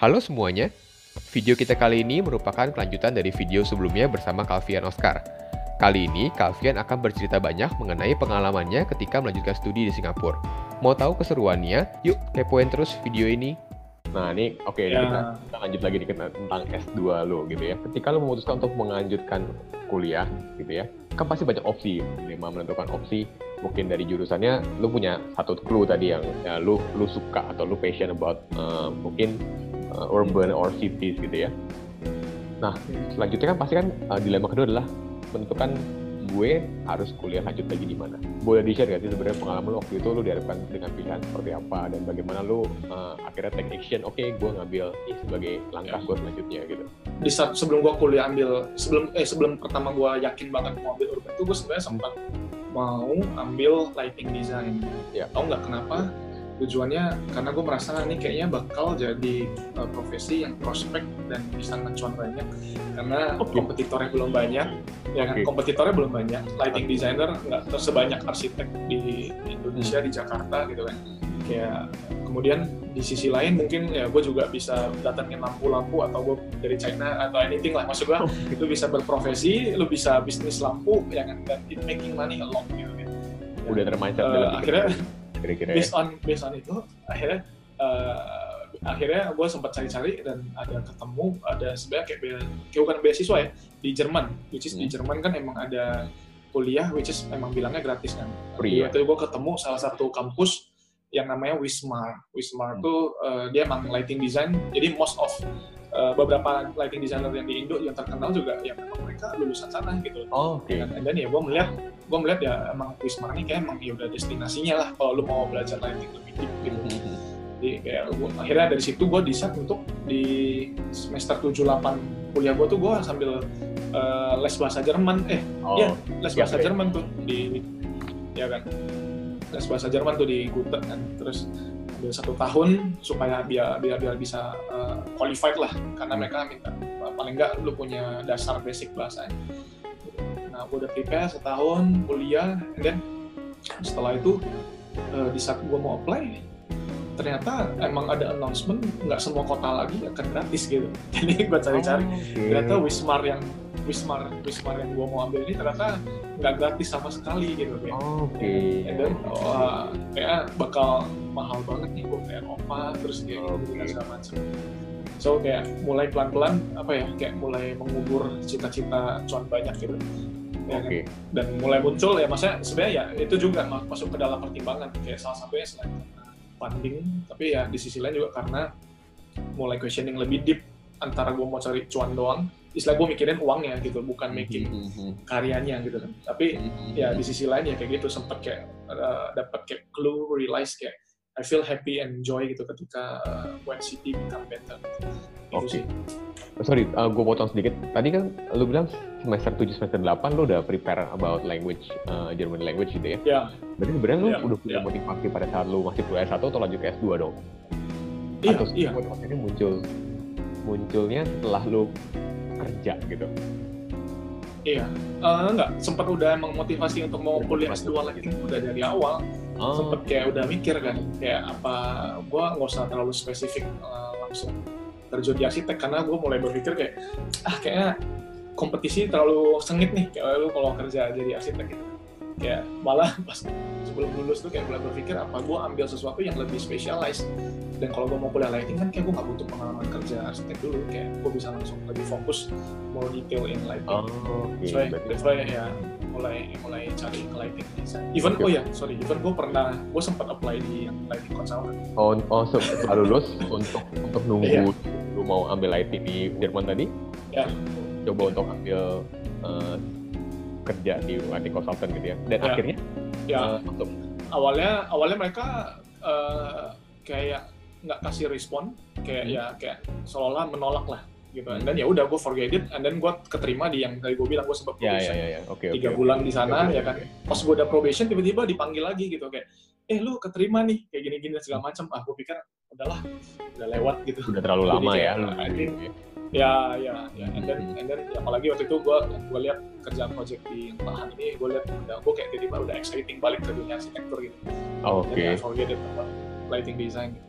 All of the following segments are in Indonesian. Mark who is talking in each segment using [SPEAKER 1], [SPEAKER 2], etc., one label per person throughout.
[SPEAKER 1] Halo semuanya, video kita kali ini merupakan kelanjutan dari video sebelumnya bersama Calvian Oscar. Kali ini, Calvian akan bercerita banyak mengenai pengalamannya ketika melanjutkan studi di Singapura. Mau tahu keseruannya? Yuk, kepoin terus video ini. Nah, ini oke, okay, ya. kita, kita lanjut lagi dikit tentang S2 lo gitu ya. Ketika lo memutuskan untuk melanjutkan kuliah gitu ya, kan pasti banyak opsi. Lima menentukan opsi, mungkin dari jurusannya lo punya satu clue tadi yang ya, lo lo suka atau lo passion about uh, mungkin uh, urban or cities gitu ya. Nah, selanjutnya kan pasti kan uh, dilema kedua adalah menentukan gue harus kuliah lanjut lagi di mana. Boleh di-share gak sih sebenarnya pengalaman lo waktu itu lo dihadapkan dengan pilihan seperti apa dan bagaimana lo uh, akhirnya take action, oke okay, gue ngambil ini sebagai langkah gue selanjutnya gitu.
[SPEAKER 2] Di saat sebelum gue kuliah ambil sebelum eh sebelum pertama gue yakin banget mau ambil urban itu gue sebenarnya sempat mau ambil lighting design. Ya. Tahu nggak kenapa? Tujuannya karena gue merasa ini kayaknya bakal jadi uh, profesi yang prospek dan bisa ngecuan banyak karena okay. kompetitornya belum banyak ya kan okay. kompetitornya belum banyak lighting okay. designer nggak sebanyak arsitek di Indonesia hmm. di Jakarta gitu kan kayak kemudian di sisi lain mungkin ya gue juga bisa datangin lampu-lampu atau gue dari China atau anything lah maksud gue oh. itu bisa berprofesi lu bisa bisnis lampu ya kan dan it making money a lot gitu kan
[SPEAKER 1] udah termindset
[SPEAKER 2] uh, akhirnya kira-kira based on based on itu akhirnya uh, akhirnya gue sempat cari-cari dan ada ketemu ada sebenarnya kayak, kayak bukan beasiswa ya di Jerman which is hmm. di Jerman kan emang ada kuliah which is emang bilangnya gratis kan
[SPEAKER 1] Free,
[SPEAKER 2] ya. itu gue ketemu salah satu kampus yang namanya Wismar Wismar hmm. tuh uh, dia emang lighting design jadi most of uh, beberapa lighting designer yang di Indo yang terkenal juga yang memang mereka lulusan sana gitu.
[SPEAKER 1] Oh, oke. Okay.
[SPEAKER 2] Dan, dan ya gue melihat gue melihat ya emang Wismar ini kayak emang ya udah destinasinya lah kalau lu mau belajar lighting lebih deep gitu. Mm-hmm. Jadi kayak gua, akhirnya dari situ gue decide untuk di semester 7-8 kuliah gue tuh gue sambil uh, les bahasa Jerman eh oh, ya les bahasa ya, Jerman tuh di ya kan les bahasa Jerman tuh di Gute kan terus ambil satu tahun supaya biar biar biar bisa uh, qualified lah. Karena mereka minta paling enggak lu punya dasar basic bahasanya nah gue udah prepare setahun kuliah dan setelah itu uh, di saat gue mau apply ternyata emang ada announcement nggak semua kota lagi akan gratis gitu. Jadi gue cari-cari. Oh, okay. ternyata Wismar yang Wismar Wismar yang gue mau ambil ini ternyata nggak gratis sama sekali gitu kayak
[SPEAKER 1] oh, oke okay.
[SPEAKER 2] and then oh, kayak bakal mahal banget nih gue kayak opa terus kayak oh, okay. segala macam so kayak mulai pelan-pelan apa ya kayak mulai mengubur cita-cita cuan banyak gitu ya okay. kan? dan mulai muncul ya maksudnya sebenarnya ya itu juga masuk ke dalam pertimbangan kayak salah satunya selain funding tapi ya di sisi lain juga karena mulai questioning lebih deep antara gue mau cari cuan doang istilah gue mikirin uangnya gitu bukan making mm-hmm. karyanya gitu kan tapi mm-hmm. ya di sisi lain ya kayak gitu sempet kayak uh, dapat kayak clue realize kayak I feel happy and joy gitu ketika uh, when city become better gitu.
[SPEAKER 1] Oke. Okay. Oh, sorry, uh, gue potong sedikit. Tadi kan lu bilang semester 7, semester 8 lu udah prepare about language, uh, German language gitu ya?
[SPEAKER 2] Iya. Yeah.
[SPEAKER 1] Berarti sebenarnya lu yeah. udah punya yeah. motivasi pada saat lu masih kuliah S1 atau lanjut ke S2 dong?
[SPEAKER 2] Iya,
[SPEAKER 1] Atau
[SPEAKER 2] iya.
[SPEAKER 1] ini muncul munculnya setelah lu kerja gitu?
[SPEAKER 2] Iya, uh, enggak, sempat udah emang motivasi untuk mau kuliah S2 lagi udah dari awal. Oh. Sempet kayak udah mikir kan, kayak apa, gue nggak usah terlalu spesifik uh, langsung terjun di arsitek karena gue mulai berpikir kayak ah kayaknya kompetisi terlalu sengit nih kayak lu kalau kerja jadi arsitek gitu kayak malah pas sebelum lulus tuh kayak mulai berpikir apa gue ambil sesuatu yang lebih specialized dan kalau gue mau kuliah lighting kan kayak gue nggak butuh pengalaman kerja arsitek dulu kayak gue bisa langsung lebih fokus more detail in lighting
[SPEAKER 1] oh, okay.
[SPEAKER 2] so that's why ya mulai mulai cari ke lighting design even okay. oh ya sorry even gue pernah gue sempat apply di yang lighting consultant
[SPEAKER 1] oh oh setelah lulus untuk untuk nunggu yeah. lu mau ambil lighting di Jerman tadi
[SPEAKER 2] ya yeah.
[SPEAKER 1] coba untuk ambil uh, kerja di lighting consultant gitu ya dan yeah. akhirnya
[SPEAKER 2] ya uh, untuk awalnya awalnya mereka uh, kayak nggak kasih respon kayak hmm. ya kayak seolah menolak lah gitu. Hmm. dan ya udah gue forget it and then gue keterima di yang tadi gue bilang gue sempat
[SPEAKER 1] ya, probation.
[SPEAKER 2] yeah,
[SPEAKER 1] yeah, yeah, Okay,
[SPEAKER 2] tiga
[SPEAKER 1] okay,
[SPEAKER 2] bulan
[SPEAKER 1] okay.
[SPEAKER 2] di sana okay, ya kan. okay. pas gue udah probation tiba-tiba dipanggil lagi gitu kayak eh lu keterima nih kayak gini-gini segala macam. Ah gue pikir udahlah udah lewat gitu.
[SPEAKER 1] Udah terlalu lama ya. lu
[SPEAKER 2] ya ya ya and then and then ya, apalagi waktu itu gue gue lihat kerjaan project di lahan ini gue lihat udah gue kayak tiba-tiba udah exciting balik ke dunia arsitektur gitu
[SPEAKER 1] oke okay.
[SPEAKER 2] forget it lighting design gitu.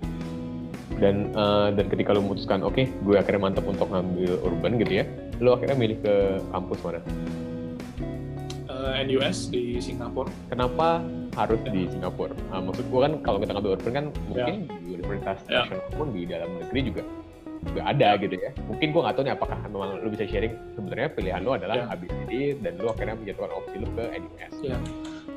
[SPEAKER 1] dan uh, dan ketika lo memutuskan oke okay, gue akhirnya mantap untuk ngambil urban gitu ya lo akhirnya milih ke kampus mana
[SPEAKER 2] uh, eh, NUS di Singapura
[SPEAKER 1] kenapa harus ya. di Singapura uh, maksud gue kan kalau kita ngambil urban kan mungkin ya. di universitas ya. nasional pun di dalam negeri juga juga ada ya. gitu ya mungkin gue nggak tahu nih apakah memang lo bisa sharing sebenarnya pilihan lo adalah ya. ABCD dan lo akhirnya menjatuhkan opsi lo ke NUS
[SPEAKER 2] ya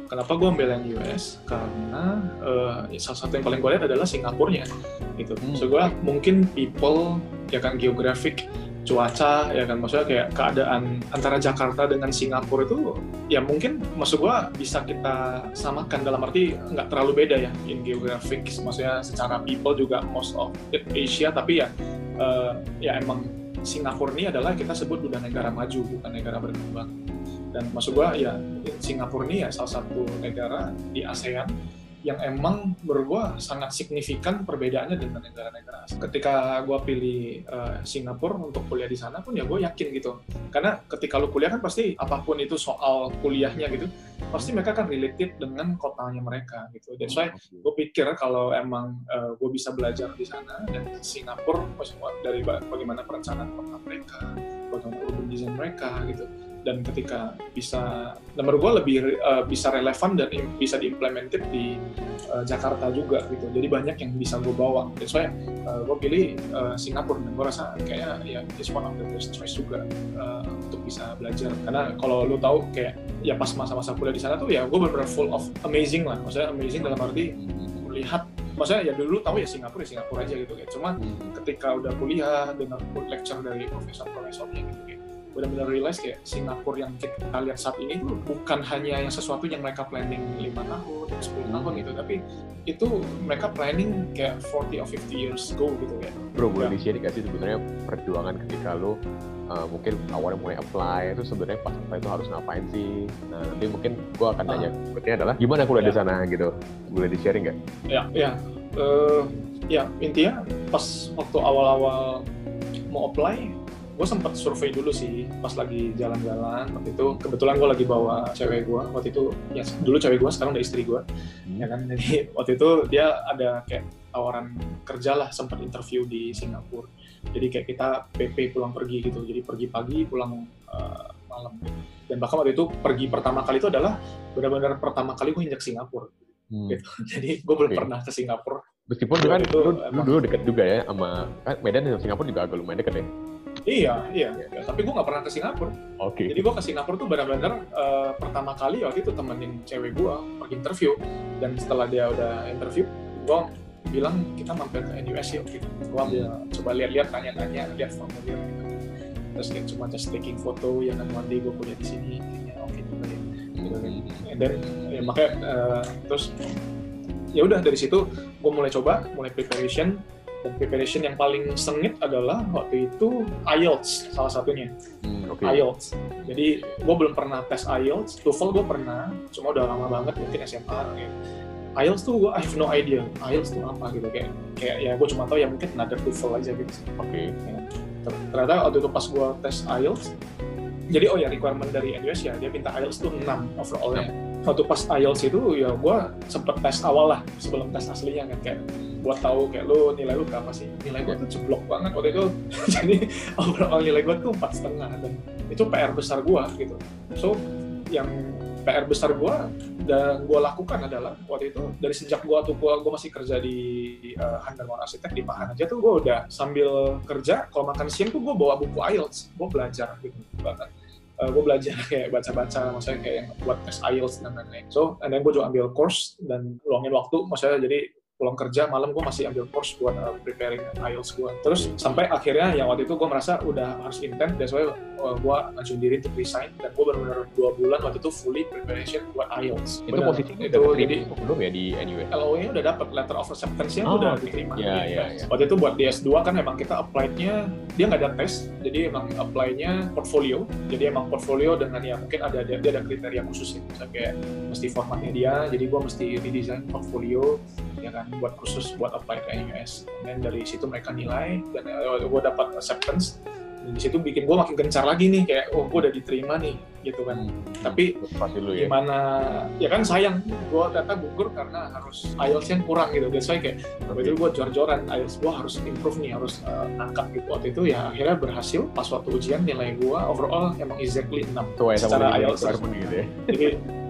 [SPEAKER 2] Kenapa gue ambil yang US? Karena uh, salah satu yang paling gue lihat adalah Singapurnya, gitu. Hmm. So gue mungkin people ya kan geografik cuaca ya kan maksudnya kayak keadaan antara Jakarta dengan Singapura itu ya mungkin maksud gua bisa kita samakan dalam arti nggak terlalu beda ya in geographic maksudnya secara people juga most of it Asia tapi ya uh, ya emang Singapura ini adalah kita sebut udah negara maju bukan negara berkembang. Dan maksud gua ya Singapura ini ya salah satu negara di ASEAN yang emang menurut gue sangat signifikan perbedaannya dengan negara-negara Ketika gue pilih uh, Singapura untuk kuliah di sana pun ya gue yakin gitu. Karena ketika lu kuliah kan pasti apa pun itu soal kuliahnya gitu, pasti mereka kan related dengan kotanya mereka gitu. That's why gue pikir kalau emang uh, eh, gue bisa belajar di sana dan Singapura dari bagaimana perencanaan kota mereka, bagaimana urban design mereka gitu dan ketika bisa nomor gue lebih uh, bisa relevan dan bisa diimplemented di uh, Jakarta juga gitu. Jadi banyak yang bisa gue bawa. That's why uh, gue pilih uh, Singapura. Dan gue rasa kayaknya ya it's one of the best choice juga uh, untuk bisa belajar. Karena kalau lu tahu kayak ya pas masa-masa kuliah di sana tuh ya gue benar-benar full of amazing lah. Maksudnya amazing dalam arti melihat maksudnya ya dulu tahu ya Singapura ya Singapura aja gitu kayak. Cuma hmm. ketika udah kuliah dengan lecture dari profesor-profesornya gitu benar-benar realize kayak Singapura yang kita lihat saat ini tuh bukan hanya yang sesuatu yang mereka planning lima tahun, 10 tahun gitu, tapi itu mereka planning kayak 40 or 50 years ago gitu
[SPEAKER 1] ya. Bro, boleh ya. di-share gak sih sebenarnya perjuangan ketika lo uh, mungkin awalnya mulai apply itu sebenarnya pas apply itu harus ngapain sih? Nah, nanti mungkin gue akan tanya uh, berikutnya adalah gimana kuliah ya. di sana gitu. Boleh di-sharing nggak?
[SPEAKER 2] Ya, ya. Uh, ya, intinya pas waktu awal-awal mau apply gue sempat survei dulu sih pas lagi jalan-jalan. Waktu itu kebetulan gue lagi bawa cewek gue waktu itu ya dulu cewek gue sekarang udah istri gue hmm. ya kan? Jadi waktu itu dia ada kayak tawaran kerja lah sempat interview di Singapura. Jadi kayak kita PP pulang pergi gitu. Jadi pergi pagi pulang uh, malam. Dan bahkan waktu itu pergi pertama kali itu adalah benar-benar pertama kali gue injak Singapura. Hmm. gitu. Jadi gue belum okay. pernah ke Singapura.
[SPEAKER 1] Meskipun kan itu, lu, lu dulu dekat juga ya sama kan Medan dan Singapura juga agak lumayan dekat ya
[SPEAKER 2] Iya, iya. Ya, tapi gue nggak pernah ke Singapura. Oke. Okay. Jadi gue ke Singapura tuh benar-benar uh, pertama kali waktu itu temenin cewek gue pergi interview dan setelah dia udah interview, gue bilang kita mampir ke NUS yuk gitu. Gue ambil coba lihat-lihat, tanya-tanya, lihat formulir gitu. Terus kayak cuma just taking foto, ya kan one day gue kuliah di sini, kayaknya oke okay juga ya. Gitu. Dan ya, makanya uh, terus ya udah dari situ gue mulai coba, mulai preparation dan preparation yang paling sengit adalah waktu itu IELTS salah satunya hmm, okay. IELTS jadi gue belum pernah tes IELTS TOEFL gue pernah cuma udah lama banget mungkin SMA gitu. IELTS tuh gue I have no idea IELTS tuh apa gitu kayak kayak ya gue cuma tahu ya mungkin another TOEFL aja gitu oke okay. ya. ternyata waktu itu pas gue tes IELTS jadi oh ya requirement dari NUS ya dia minta IELTS tuh 6 overallnya waktu pas IELTS itu ya gue sempet tes awal lah sebelum tes aslinya kan kayak buat tahu kayak lu nilai lu berapa sih. Nilai gue tuh jeblok banget waktu itu. Jadi overall nilai gue tuh empat setengah dan itu PR besar gue gitu. So yang PR besar gue dan gue lakukan adalah waktu itu dari sejak gue tuh gue, gue masih kerja di uh, Handarwan Arsitek di Pahan aja tuh gue udah sambil kerja kalau makan siang tuh gue bawa buku IELTS gue belajar gitu banget. Uh, gue belajar kayak baca-baca maksudnya kayak buat tes IELTS dan lain-lain. So and then gue juga ambil course dan luangin waktu maksudnya jadi pulang kerja malam gue masih ambil course buat uh, preparing IELTS gue terus sampai akhirnya yang waktu itu gue merasa udah harus intent that's why uh, gue ngajuin diri untuk resign dan gue benar-benar dua bulan waktu itu fully preparation buat IELTS
[SPEAKER 1] itu Benar, posisi itu jadi belum ya di anyway?
[SPEAKER 2] LOE nya udah dapat letter of acceptance nya oh, udah diterima.
[SPEAKER 1] Yeah, yeah, yeah.
[SPEAKER 2] waktu itu buat DS2 kan emang kita apply-nya dia nggak ada tes jadi emang apply-nya portfolio. Jadi emang portfolio dengan ya mungkin ada dia, dia ada kriteria khusus ya. Misalnya kayak mesti formatnya dia jadi gue mesti redesign portfolio ya kan buat khusus buat apply ke NUS dan dari situ mereka nilai dan uh, gue dapat acceptance dan di situ bikin gue makin gencar lagi nih kayak oh gue udah diterima nih gitu kan
[SPEAKER 1] Hmm.
[SPEAKER 2] tapi
[SPEAKER 1] Pasti lu ya.
[SPEAKER 2] gimana ya kan sayang gue data gugur karena harus IELTS yang kurang gitu that's why kayak waktu itu gue jor-joran IELTS gue harus improve nih harus uh, angkat gitu waktu itu ya akhirnya berhasil pas waktu ujian nilai gue overall emang exactly 6
[SPEAKER 1] Tuh ya
[SPEAKER 2] secara IELTS.
[SPEAKER 1] Gitu ya.
[SPEAKER 2] jadi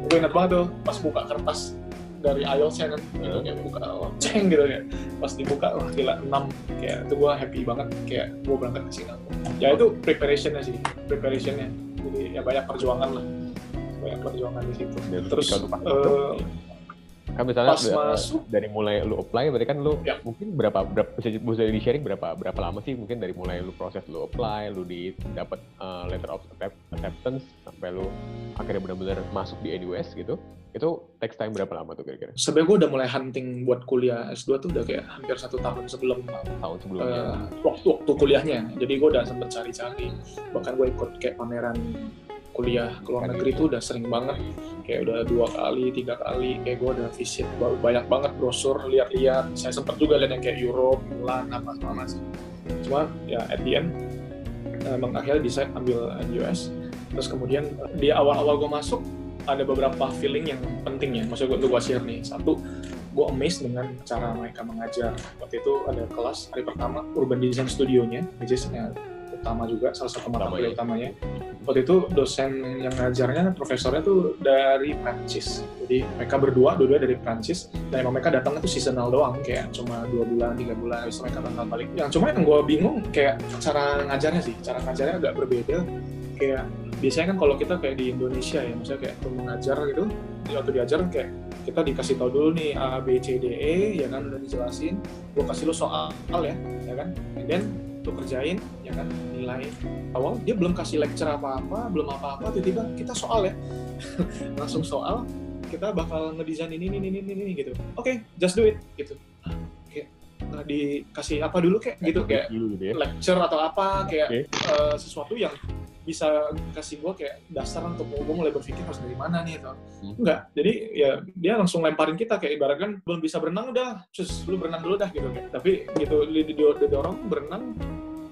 [SPEAKER 2] gue ingat banget tuh pas buka kertas dari nya kan gitu, kayak buka oh, ceng gitu kayak pas dibuka wah gila 6 kayak itu gue happy banget kayak gue berangkat ke Singapura. Ya itu preparationnya sih preparationnya. Jadi ya banyak perjuangan lah. Banyak perjuangan di situ.
[SPEAKER 1] Dan
[SPEAKER 2] terus eh,
[SPEAKER 1] masuk, kan misalnya
[SPEAKER 2] pas
[SPEAKER 1] udah-
[SPEAKER 2] masuk
[SPEAKER 1] dari mulai lu apply berarti kan lu
[SPEAKER 2] Ya.
[SPEAKER 1] mungkin berapa berapa bisa bisa di sharing berapa berapa lama sih mungkin dari mulai lu proses lu apply lu di dapat uh, letter of accept- acceptance sampai lu akhirnya benar-benar masuk di NUS gitu itu takes time berapa lama tuh kira-kira?
[SPEAKER 2] Sebenarnya gue udah mulai hunting buat kuliah S2 tuh udah kayak hampir satu tahun sebelum
[SPEAKER 1] tahun sebelumnya.
[SPEAKER 2] eh, waktu waktu kuliahnya. Jadi gue udah sempet cari-cari bahkan gue ikut kayak pameran kuliah ke luar negeri tuh udah sering banget. Kayak udah dua kali tiga kali kayak gue udah visit ba- banyak banget brosur lihat-lihat saya sempet juga lihat yang kayak Europe Milan apa segala macam. Cuma ya at the end emang akhirnya decide ambil US terus kemudian eh, di awal-awal gue masuk ada beberapa feeling yang penting ya. Maksudnya gue untuk gue share nih. Satu gue amazed dengan cara mereka mengajar. Waktu itu ada kelas hari pertama urban design studionya which is ya, utama juga salah satu mata kuliah
[SPEAKER 1] ya.
[SPEAKER 2] utamanya. Waktu itu dosen yang ngajarnya profesornya tuh dari Prancis. Jadi mereka berdua dua-dua dari Prancis. Dan emang mereka datang itu seasonal doang kayak cuma dua bulan tiga bulan habis mereka bakal balik. Yang cuma yang gue bingung kayak cara ngajarnya sih. Cara ngajarnya agak berbeda. Kayak biasanya kan kalau kita kayak di Indonesia ya maksudnya kayak untuk mengajar gitu waktu diajar kayak kita dikasih tahu dulu nih A B C D E ya kan udah dijelasin gue kasih lu soal ya ya kan? And then lu kerjain ya kan nilai. Awal dia belum kasih lecture apa-apa belum apa-apa tiba-tiba kita soal ya. Langsung soal kita bakal ngedesain ini ini ini ini, ini gitu. Oke just do it gitu. Ah, kayak nggak dikasih apa dulu kayak gitu kayak
[SPEAKER 1] dulu gitu ya.
[SPEAKER 2] lecture atau apa kayak
[SPEAKER 1] Oke.
[SPEAKER 2] eh, sesuatu yang bisa kasih gue kayak dasar untuk gue mulai berpikir harus dari mana nih atau
[SPEAKER 1] Hmm.
[SPEAKER 2] enggak. Jadi ya dia langsung lemparin kita kayak ibaratkan belum bisa berenang udah cus lu berenang dulu dah gitu. Kayak tapi gitu di- di- didorong berenang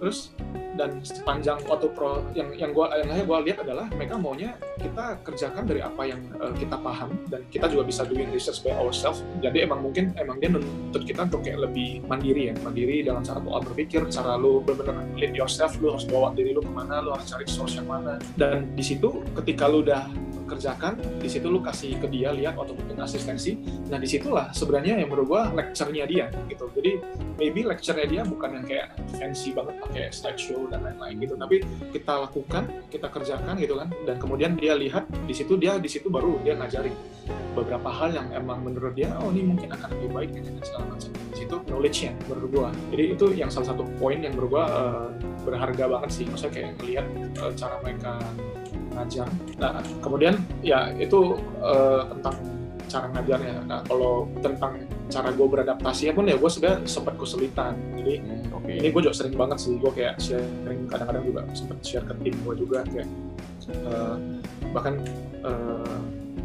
[SPEAKER 2] terus dan sepanjang waktu pro yang yang gua yang gua lihat adalah mereka maunya kita kerjakan dari apa yang eh, kita paham dan kita juga bisa doing research by ourselves. Jadi emang mungkin emang dia menuntut kita untuk kayak lebih mandiri ya mandiri dalam cara pola berpikir cara lu benar-benar lead yourself lu harus bawa diri lu ke mana lu harus cari source yang mana. Dan di situ ketika lu udah kerjakan di situ lu kasih ke dia lihat atau mungkin asistensi. Nah di situlah sebenarnya yang menurut gua lecture-nya dia gitu. Jadi maybe lecture-nya dia bukan yang kayak fancy banget pakai slideshow dan lain-lain gitu. Tapi kita lakukan kita kerjakan gitu kan. Dan kemudian dia lihat di situ dia di situ baru dia ngajarin. Beberapa hal yang emang menurut dia oh ini mungkin akan lebih baik dan segala macam. Di situ knowledge-nya menurut gua. Jadi itu yang salah satu poin yang menurut gua eh, berharga banget sih. Maksudnya kayak ngelihat eh, cara mereka ngajar. Nah kemudian ya itu eh, tentang cara ngajarnya nah kalau tentang cara gue beradaptasi pun ya gue sebenarnya sempat kesulitan. Jadi
[SPEAKER 1] Hmm, oke.
[SPEAKER 2] ini gue juga sering banget sih gue kayak sharing kadang-kadang juga sempat share ke tim gue juga kayak eh, bahkan eh,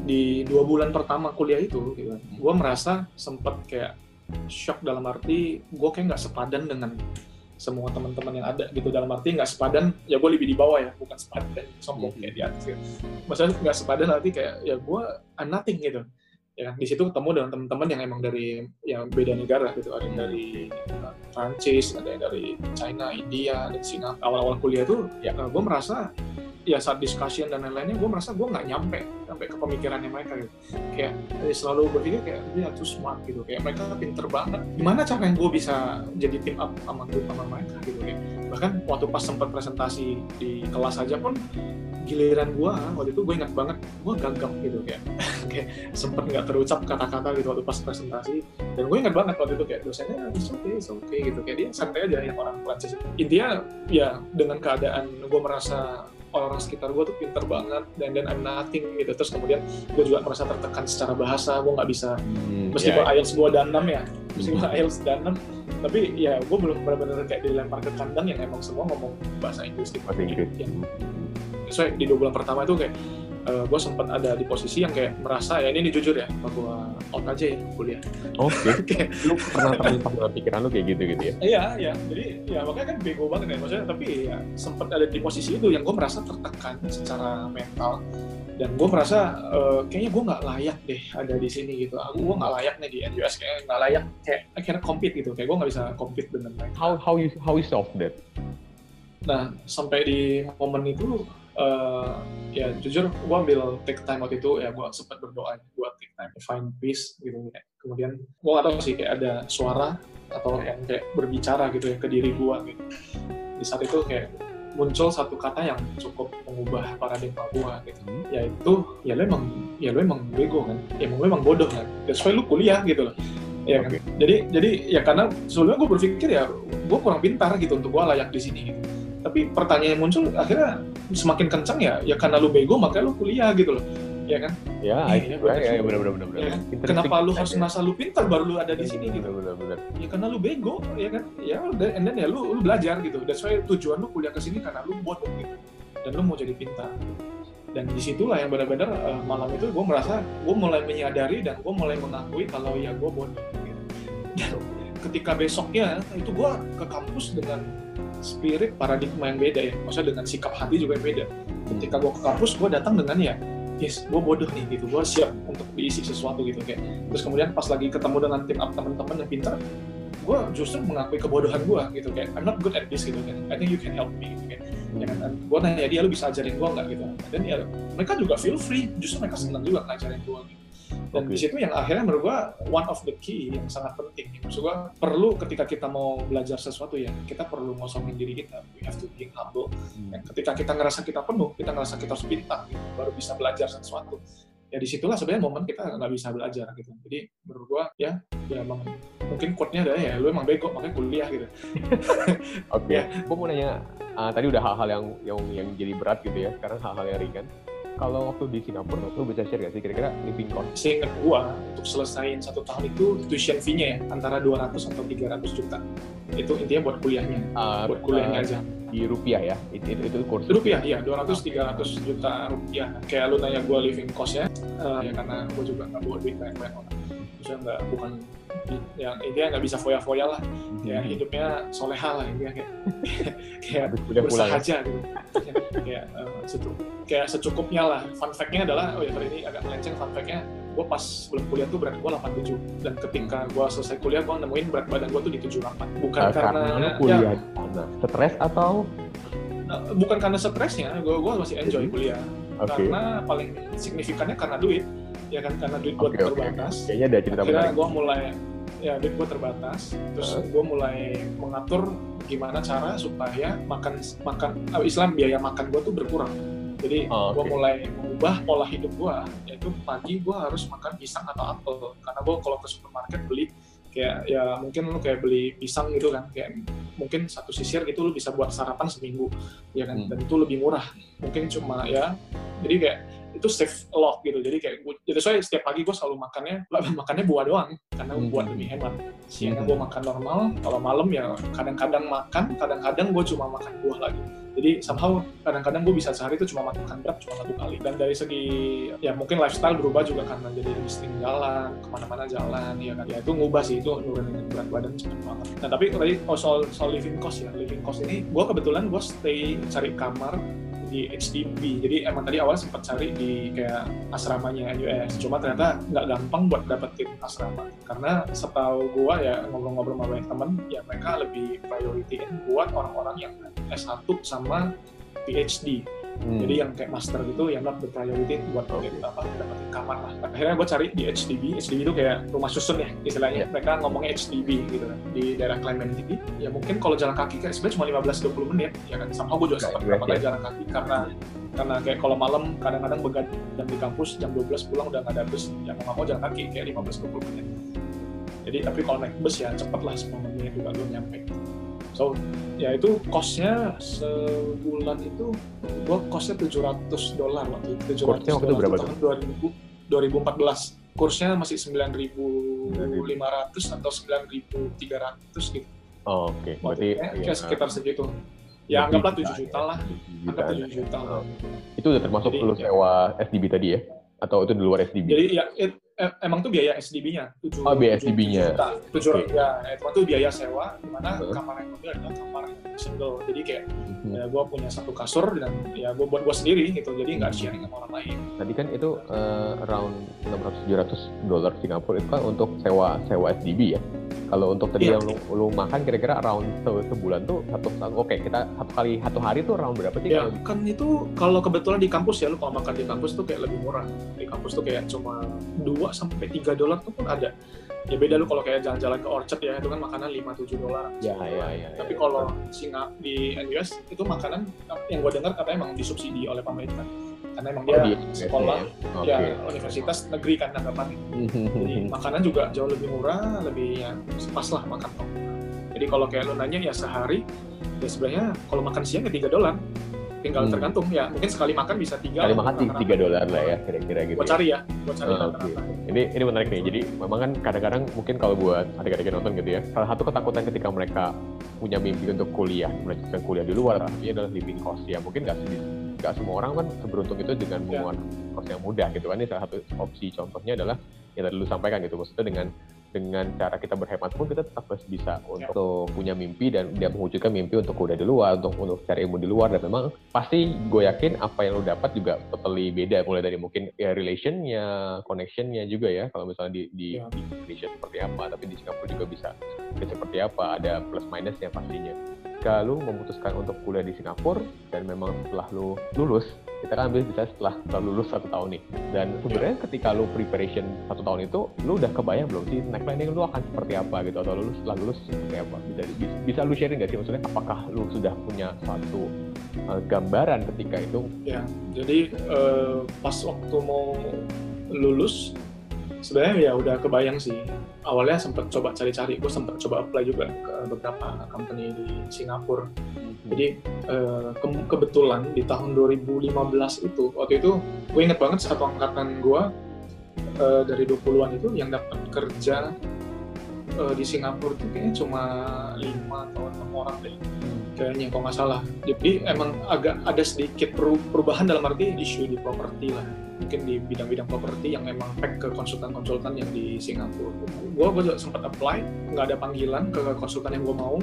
[SPEAKER 2] di dua bulan pertama kuliah itu gitu, gue merasa sempat kayak shock dalam arti gue kayak nggak sepadan dengan semua teman-teman yang ada gitu dalam arti nggak sepadan ya gue lebih di bawah ya bukan sepadan sombong
[SPEAKER 1] Mhm.
[SPEAKER 2] kayak di atas gitu. maksudnya nggak sepadan arti kayak ya gue I'm nothing gitu. Ya di situ ketemu dengan teman-teman yang emang dari yang beda negara gitu. Ada yang dari uh, Prancis ada yang dari China India dan Singapura. Awal-awal kuliah tuh ya. gue merasa ya saat discussion dan lain-lainnya gue merasa gue nggak nyampe sampai ke pemikirannya mereka gitu. Kayak eh, selalu berpikir kayak dia tuh smart gitu. Kayak mereka pinter banget. Gimana cara yang gue bisa jadi team up sama grup sama mereka gitu kayak bahkan waktu pas sempat presentasi di kelas aja pun giliran gue waktu itu gue ingat banget gue gagap gitu kayak kayak sempet nggak terucap kata-kata gitu waktu pas presentasi. Dan gue ingat banget waktu itu kayak dosennya it's okay it's okay gitu. Kayak dia santai aja yang orang Prancis intinya ya dengan keadaan gue merasa orang-orang sekitar gue tuh pinter banget dan dan I'm nothing gitu terus kemudian gue juga merasa tertekan secara bahasa gue nggak bisa
[SPEAKER 1] Hmm,
[SPEAKER 2] meskipun
[SPEAKER 1] ya,
[SPEAKER 2] IELTS gue dan 6 ya meskipun
[SPEAKER 1] Hmm.
[SPEAKER 2] IELTS dan 6 tapi ya gue belum benar-benar kayak dilempar ke kandang yang emang semua ngomong bahasa Inggris gitu
[SPEAKER 1] bahasa Inggris
[SPEAKER 2] Ya. so di dua bulan pertama itu kayak uh, gue sempat ada di posisi yang kayak merasa ya ini, ini jujur ya gue out aja ya kuliah.
[SPEAKER 1] Oke. Okay. lu pernah terlintas dalam pikiran lu kayak gitu gitu ya?
[SPEAKER 2] Iya iya. Jadi ya makanya kan bego banget ya maksudnya. Tapi ya sempat ada di posisi itu yang gue merasa tertekan secara mental. Dan gue merasa uh, kayaknya gue nggak layak deh ada di sini gitu. Aku gue nggak layak nih di NUS kayak nggak layak. Kayak akhirnya compete gitu. Kayak gue nggak bisa compete dengan mereka.
[SPEAKER 1] How how you how you solve that?
[SPEAKER 2] Nah sampai di momen itu uh, ya jujur gue ambil take time waktu itu ya gue sempat berdoa gue take time to find peace gitu ya. kemudian gue gak tahu sih kayak ada suara atau yang kayak berbicara gitu ya ke diri gue gitu. Di saat itu kayak muncul satu kata yang cukup mengubah paradigma gue gitu. Hmm. yaitu ya lo emang ya lo emang bego kan? Ya emang lo emang bodoh kan? That's why lo kuliah gitu loh. Ya okay. kan jadi jadi ya karena sebelumnya gue berpikir ya gue kurang pintar gitu untuk gue layak di sini gitu tapi pertanyaan yang muncul akhirnya semakin kencang ya. Ya karena lu bego makanya lu kuliah gitu loh. Ya kan?
[SPEAKER 1] Ya ya, ya, ya benar benar benar
[SPEAKER 2] ya, kenapa lu harus merasa lu pintar baru lu ada di sini gitu?
[SPEAKER 1] benar benar
[SPEAKER 2] ya karena lu bego ya kan? Ya and then ya lu lu belajar gitu. That's why tujuan lu kuliah ke sini karena lu bodoh gitu. Dan lu mau jadi pintar. Dan di situlah yang benar-benar uh, malam itu gue merasa gue mulai menyadari dan gue mulai mengakui kalau ya gue bodoh gitu. dan ketika besoknya itu gue ke kampus dengan spirit paradigma yang beda ya. Maksudnya dengan sikap hati juga yang beda. Ketika gue ke kampus gue datang dengan ya yes gue bodoh nih gitu. Gue siap untuk diisi sesuatu gitu kayak. Terus kemudian pas lagi ketemu dengan tim up teman-teman yang pintar gue justru mengakui kebodohan gue gitu kayak I'm not good at this gitu kan I think you can help me gitu kan ya kan? Gue nanya dia lu bisa ajarin gue nggak? gitu. Dan ya mereka juga feel free. Justru mereka senang juga ngajarin gue gitu dan okay. di situ yang akhirnya menurut gua one of the key yang sangat penting maksud gua perlu ketika kita mau belajar sesuatu ya kita perlu ngosongin diri kita we have to be humble hmm. dan ketika kita ngerasa kita penuh kita ngerasa kita harus pintar gitu, baru bisa belajar sesuatu ya di situlah sebenarnya momen kita nggak bisa belajar gitu jadi menurut gua ya ya emang mungkin quote-nya adalah ya lu emang bego makanya kuliah gitu
[SPEAKER 1] oke okay. ya. gua mau nanya uh, tadi udah hal-hal yang yang yang jadi berat gitu ya sekarang hal-hal yang ringan kalau waktu di Singapura lu bisa share gak sih kira-kira living cost?
[SPEAKER 2] Seingat gua untuk selesaiin satu tahun itu tuition fee-nya ya antara 200 atau 300 juta. Itu intinya buat kuliahnya, uh, buat kuliahnya uh, aja.
[SPEAKER 1] Di rupiah ya? Itu, itu, itu kurs?
[SPEAKER 2] Rupiah, iya. 200-300 juta rupiah. Kayak lu nanya gua living cost ya, uh, ya karena gua juga nggak bawa duit banyak-banyak orang. Maksudnya nggak, bukan yang intinya nggak bisa foya-foya lah. Ya hmm. hidupnya soleha lah intinya kayak kayak bersahaja gitu. Kayak uh, secu kayak secukupnya lah. Fun fact-nya adalah oh ya kali ini agak melenceng fun fact-nya gue pas belum kuliah tuh berat gue 87 dan ketika gue selesai kuliah gue nemuin berat badan gue tuh di 78 bukan uh, karena, karena
[SPEAKER 1] kuliah ya, stres atau?
[SPEAKER 2] Uh, bukan karena stresnya gue gue masih enjoy kuliah. Okay. karena paling signifikannya karena duit ya kan karena duit gue okay, terbatas
[SPEAKER 1] okay. kayaknya ada cerita
[SPEAKER 2] akhirnya gue mulai ya duit gue terbatas terus uh. gue mulai mengatur gimana cara supaya makan makan oh, Islam biaya makan gue tuh berkurang jadi oh, okay. gue mulai mengubah pola hidup gue yaitu pagi gue harus makan pisang atau apel karena gue kalau ke supermarket beli kayak ya mungkin lu kayak beli pisang gitu kan kayak mungkin satu sisir gitu lu bisa buat sarapan seminggu ya kan hmm. dan itu lebih murah mungkin cuma ya jadi kayak itu save a lot gitu. Jadi kayak gue jadi saya setiap pagi gue selalu makannya makannya buah doang. Karena hmm. buat lebih hemat. Siangnya gue makan normal kalau malam ya kadang-kadang makan kadang-kadang gue cuma makan buah lagi. Jadi somehow kadang-kadang gue bisa sehari itu cuma makan berat cuma satu kali. Dan dari segi ya mungkin lifestyle berubah juga karena jadi lebih sering jalan ke mana-mana jalan ya kan. Ya itu ngubah sih itu nurunin berat badan cepet banget. Nah tapi tadi oh, soal soal living cost ya. Living cost ini gue kebetulan gue stay cari kamar di HDB jadi emang tadi awal sempat cari di kayak asramanya NUS cuma ternyata nggak gampang buat dapetin asrama. Karena setahu gua ya ngobrol-ngobrol sama banyak temen ya mereka lebih prioritiin buat orang-orang yang S1 sama PhD Hmm. Jadi yang kayak master gitu yang not the priority buat okay. apa dapetin kamar lah. Akhirnya gue cari di HDB. HDB itu kayak rumah susun ya istilahnya. Yeah. Mereka ngomongnya HDB gitu kan di daerah Clementi. Ya mungkin kalau jalan kaki kayak sebenarnya cuma 15-20 menit ya kan. Sama gue juga sempat berapa kali jalan kaki karena karena kayak kalau malam kadang-kadang begadang di kampus jam 12 pulang udah nggak ada bus ya mau mau jalan kaki kayak 15-20 menit jadi tapi kalau naik bus ya cepet lah 10 menit juga lo nyampe so ya itu costnya sebulan itu gua costnya 700 dolar waktu itu 700
[SPEAKER 1] waktu itu berapa tahun
[SPEAKER 2] 2000, 2014 kursnya masih 9.500 atau 9.300 gitu
[SPEAKER 1] oh, oke okay. berarti
[SPEAKER 2] ya, kayak sekitar segitu ya anggaplah
[SPEAKER 1] jutaan
[SPEAKER 2] 7 juta
[SPEAKER 1] ya.
[SPEAKER 2] lah
[SPEAKER 1] 7
[SPEAKER 2] anggap
[SPEAKER 1] jutaan.
[SPEAKER 2] 7 juta lah
[SPEAKER 1] Itu udah termasuk
[SPEAKER 2] Jadi,
[SPEAKER 1] lu
[SPEAKER 2] ya.
[SPEAKER 1] sewa SDB tadi ya? Atau itu di luar SDB?
[SPEAKER 2] jadi ya it- eh, emang tuh biaya SDB-nya tujuh
[SPEAKER 1] Oh, biaya
[SPEAKER 2] tujuh-
[SPEAKER 1] SDB-nya.
[SPEAKER 2] tujuh tujuh
[SPEAKER 1] Oke.
[SPEAKER 2] ya itu tuh biaya sewa di mana
[SPEAKER 1] Heeh.
[SPEAKER 2] kamar yang gue adalah kamar single jadi kayak
[SPEAKER 1] Mhm.
[SPEAKER 2] ya gue punya satu kasur dan ya gue buat gue sendiri gitu jadi nggak
[SPEAKER 1] Hmm.
[SPEAKER 2] sharing sama orang lain
[SPEAKER 1] Tadi kan itu eh, around 600-700 dolar Singapura itu kan untuk sewa sewa SDB ya. Kalau untuk tadi
[SPEAKER 2] Iya.
[SPEAKER 1] yang lu, lu makan kira-kira around se- sebulan tuh satu oke kita satu kali satu hari tuh around berapa sih?
[SPEAKER 2] ya
[SPEAKER 1] di-
[SPEAKER 2] kan itu kalau kebetulan di kampus ya lu kalau makan di kampus tuh kayak lebih murah di kampus tuh kayak cuma 2 sampai 3 dolar tuh pun ada ya beda lu kalau kayak jalan-jalan ke Orchard ya itu kan makanan 5-7 dolar
[SPEAKER 1] Ya, ya, ya,
[SPEAKER 2] tapi
[SPEAKER 1] ya.
[SPEAKER 2] kalau Singa di NUS itu makanan yang gue dengar katanya emang disubsidi oleh pemerintah karena emang dia
[SPEAKER 1] Oh, di-
[SPEAKER 2] sekolah
[SPEAKER 1] Oke.
[SPEAKER 2] ya universitas negeri kan anggapannya jadi makanan juga jauh lebih murah lebih ya pas lah makan kok jadi kalau kayak lu nanya ya sehari ya sebenarnya kalau makan siang ya 3 dolar tinggal
[SPEAKER 1] Hmm.
[SPEAKER 2] tergantung ya mungkin sekali makan bisa tiga
[SPEAKER 1] Kali makan tiga dolar lah ya kira-kira gitu.
[SPEAKER 2] Gua
[SPEAKER 1] ya.
[SPEAKER 2] cari ya gua cari
[SPEAKER 1] Ah,
[SPEAKER 2] rata-rata
[SPEAKER 1] Ini ini menarik nih. Jadi memang kan kadang-kadang mungkin kalau buat adik-adik nonton gitu ya, salah satu ketakutan ketika mereka punya mimpi untuk kuliah, melanjutkan kuliah di luar, artinya adalah living cost ya. Mungkin nggak sedih- nggak semua orang kan seberuntung itu dengan
[SPEAKER 2] Ya.
[SPEAKER 1] mengeluarkan cost yang mudah gitu kan. Ini salah satu opsi contohnya adalah yang tadi lu sampaikan gitu. Maksudnya dengan dengan cara kita berhemat pun kita tetap masih bisa
[SPEAKER 2] Ya.
[SPEAKER 1] untuk punya mimpi dan dia mewujudkan mimpi untuk kuliah di luar, untuk untuk cari ilmu di luar dan memang pasti gue yakin apa yang lo dapat juga totally beda mulai dari mungkin ya relationnya, connectionnya juga ya kalau misalnya di di,
[SPEAKER 2] Ya.
[SPEAKER 1] di Indonesia seperti apa, tapi di Singapura juga bisa bisa seperti apa, ada plus minusnya pastinya. Jika lu memutuskan untuk kuliah di Singapura dan memang setelah lu lulus, kita kan ambil bisa setelah, setelah lulus satu tahun nih. Dan sebenarnya ketika lu preparation satu tahun itu, lu udah kebayang belum sih next planning lu akan seperti apa gitu atau lulus setelah lulus seperti apa? Bisa bisa, lu sharing nggak sih maksudnya apakah lu sudah punya suatu uh, gambaran ketika itu?
[SPEAKER 2] ya jadi eh, pas waktu mau lulus sebenarnya ya udah kebayang sih. Awalnya sempat coba cari-cari. Gue sempat coba apply juga ke beberapa company di Singapura. Jadi eh, ke- kebetulan di tahun 2015 itu waktu itu gue inget banget satu angkatan gue eh, dari 20-an itu yang dapat kerja eh, di Singapura itu kayaknya cuma lima atau enam orang deh kayaknya kalau nggak salah. Jadi emang agak ada sedikit peru- perubahan dalam arti isu di properti lah mungkin di bidang-bidang properti yang memang pack ke konsultan-konsultan yang di Singapura. Gue juga sempat apply, nggak ada panggilan ke konsultan yang gue mau.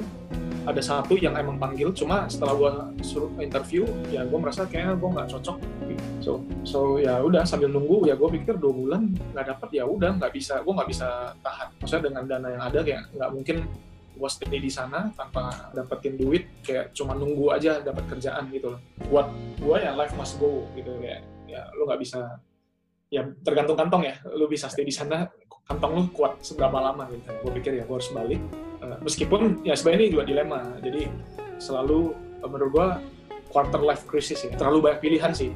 [SPEAKER 2] Ada satu yang emang panggil cuma setelah gue suruh interview ya gue merasa kayaknya gue nggak cocok. So so ya udah sambil nunggu ya gue pikir dua bulan nggak dapet ya udah nggak bisa gue nggak bisa tahan. Maksudnya dengan dana yang ada kayak nggak mungkin gue stay di sana tanpa dapetin duit kayak cuma nunggu aja dapat kerjaan gitu buat gue ya life must go gitu kayak ya lu nggak bisa ya tergantung kantong ya. Lu bisa stay di sana kantong lu kuat seberapa lama gitu. Gue pikir ya gue harus balik. Uh, meskipun ya sebenarnya ini juga dilema. Jadi selalu uh, menurut gua quarter life crisis ya. Terlalu banyak pilihan sih.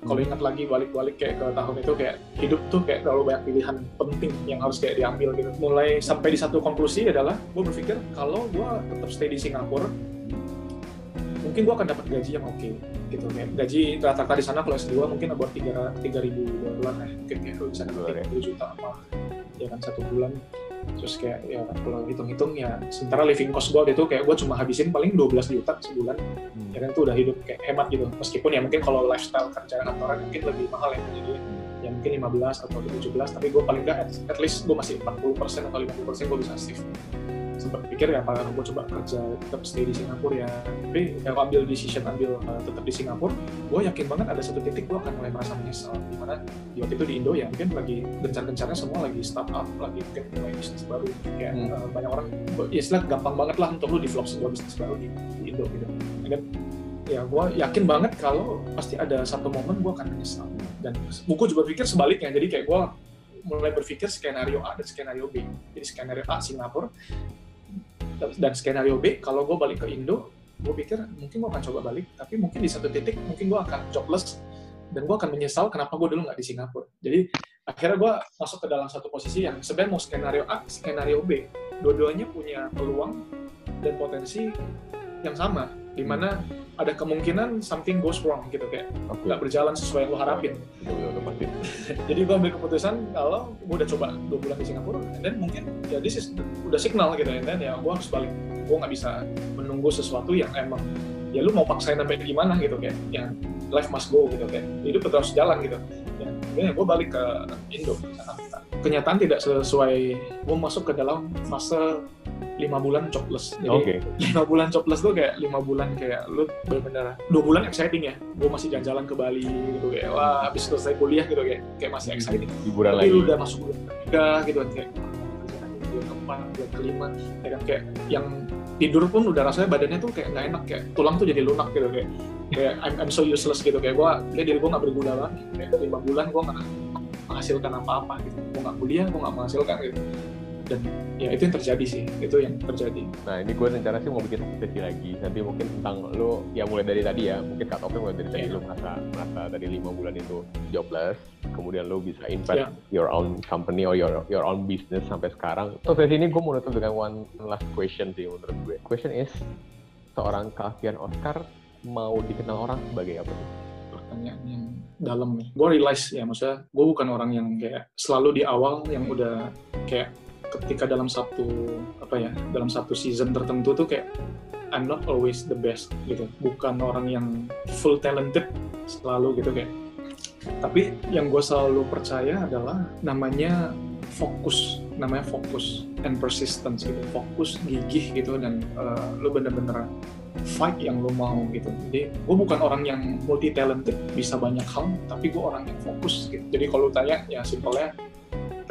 [SPEAKER 2] Kalau ingat lagi balik-balik kayak ke tahun itu kayak hidup tuh kayak terlalu banyak pilihan penting yang harus kayak diambil gitu. Mulai sampai di satu konklusi adalah gue berpikir kalau gua tetap stay di Singapura mungkin gua akan dapat gaji yang oke gitu kayak gaji rata-rata di sana kalau S2 mungkin about tiga tiga ribu dolar ya mungkin kayak lu bisa
[SPEAKER 1] Dolar ya.
[SPEAKER 2] dapat 2 juta apa ya kan satu bulan. Terus kayak ya kalau hitung-hitung ya sementara living cost gue itu kayak gue cuma habisin paling 12 juta sebulan ya kan itu udah hidup kayak hemat gitu. Meskipun ya mungkin kalau lifestyle kerja kantoran mungkin lebih mahal ya jadi ya mungkin 15 atau 17 tapi gue paling nggak at, at least gue masih 40% atau 50% gue bisa save sempat pikir ya apakah gue coba kerja tetap stay di Singapura ya. Tapi ya gue ambil decision ambil uh, tetap di Singapura gue yakin banget ada satu titik gue akan mulai merasa menyesal. Di mana di waktu itu di Indo ya mungkin lagi gencar-gencarnya semua lagi startup lagi mungkin mulai bisnis baru. Kayak
[SPEAKER 1] Hmm.
[SPEAKER 2] uh, banyak orang ya istilah gampang banget lah untuk lu develop sebuah bisnis baru di, di Indo gitu. Dan ya gue yakin banget kalau pasti ada satu momen gue akan menyesal. Dan buku juga pikir sebaliknya jadi kayak gue mulai berpikir skenario A dan skenario B. Jadi skenario A Singapura dan skenario B kalau gue balik ke Indo gue pikir mungkin gue akan coba balik. Tapi mungkin di satu titik mungkin gue akan jobless. Dan gue akan menyesal kenapa gue dulu nggak di Singapura. Jadi akhirnya gue masuk ke dalam satu posisi yang sebenarnya mau skenario A skenario B. Dua-duanya punya peluang dan potensi yang sama di mana ada kemungkinan something goes wrong gitu kayak nggak berjalan sesuai yang lo harapin.
[SPEAKER 1] Pasti.
[SPEAKER 2] jadi gue ambil keputusan kalau gue udah coba dua bulan di Singapura and then mungkin ya this is udah signal gitu and then ya gue harus balik. Gue nggak bisa menunggu sesuatu yang emang ya lu mau paksain sampai gimana gitu kayak yang life must go gitu kayak hidup terus jalan gitu akhirnya gue balik ke Indo. Kenyataan tidak sesuai gue masuk ke dalam fase lima bulan jobless. Jadi lima bulan jobless tuh kayak lima bulan kayak lu bener-bener dua bulan exciting ya. Gue masih jalan-jalan ke Bali gitu kayak wah habis selesai kuliah gitu kayak kayak masih exciting.
[SPEAKER 1] Liburan lagi.
[SPEAKER 2] udah masuk bulan ketiga gitu kan kayak bulan keempat bulan kelima ya kan kayak yang tidur pun udah rasanya badannya tuh kayak nggak enak kayak tulang tuh jadi lunak gitu kayak kayak I'm, I'm so useless gitu kayak gua kayak diri gua nggak berguna banget kayak lima bulan gua nggak menghasilkan apa-apa gitu gua nggak kuliah gua nggak menghasilkan gitu dan ya itu yang terjadi sih itu yang terjadi
[SPEAKER 1] Nah ini gue rencana sih mau bikin sesi lagi nanti mungkin tentang lo ya mulai dari tadi ya mungkin cut off mulai dari tadi
[SPEAKER 2] Iya.
[SPEAKER 1] lo merasa merasa dari lima bulan itu jobless kemudian lo bisa invest
[SPEAKER 2] Iya.
[SPEAKER 1] your own company or your your own business sampai sekarang. So sesi ini gue mau nutup dengan one last question sih menurut gue. Question is seorang Calvian Oscar mau dikenal orang sebagai apa sih?
[SPEAKER 2] pertanyaan yang dalam nih gue realize ya maksudnya gue bukan orang yang kayak selalu di awal yang udah kayak ketika dalam satu apa ya dalam satu season tertentu tuh kayak I'm not always the best gitu. Bukan orang yang full talented selalu gitu kayak. Tapi yang gue selalu percaya adalah namanya fokus namanya fokus and persistence gitu. Fokus gigih gitu dan uh, lu bener-bener fight yang lu mau gitu. Jadi gue bukan orang yang multi talented bisa banyak hal tapi gue orang yang fokus gitu. Jadi kalau tanya ya simpelnya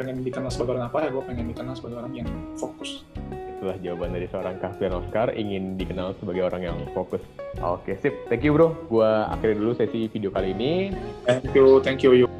[SPEAKER 2] pengen dikenal sebagai orang apa ya gue pengen dikenal sebagai orang yang fokus
[SPEAKER 1] Itulah jawaban dari seorang Calvian Oscar ingin dikenal sebagai orang yang fokus. Oke sip, thank you bro. Gua akhiri dulu sesi video kali ini.
[SPEAKER 2] thank you thank you you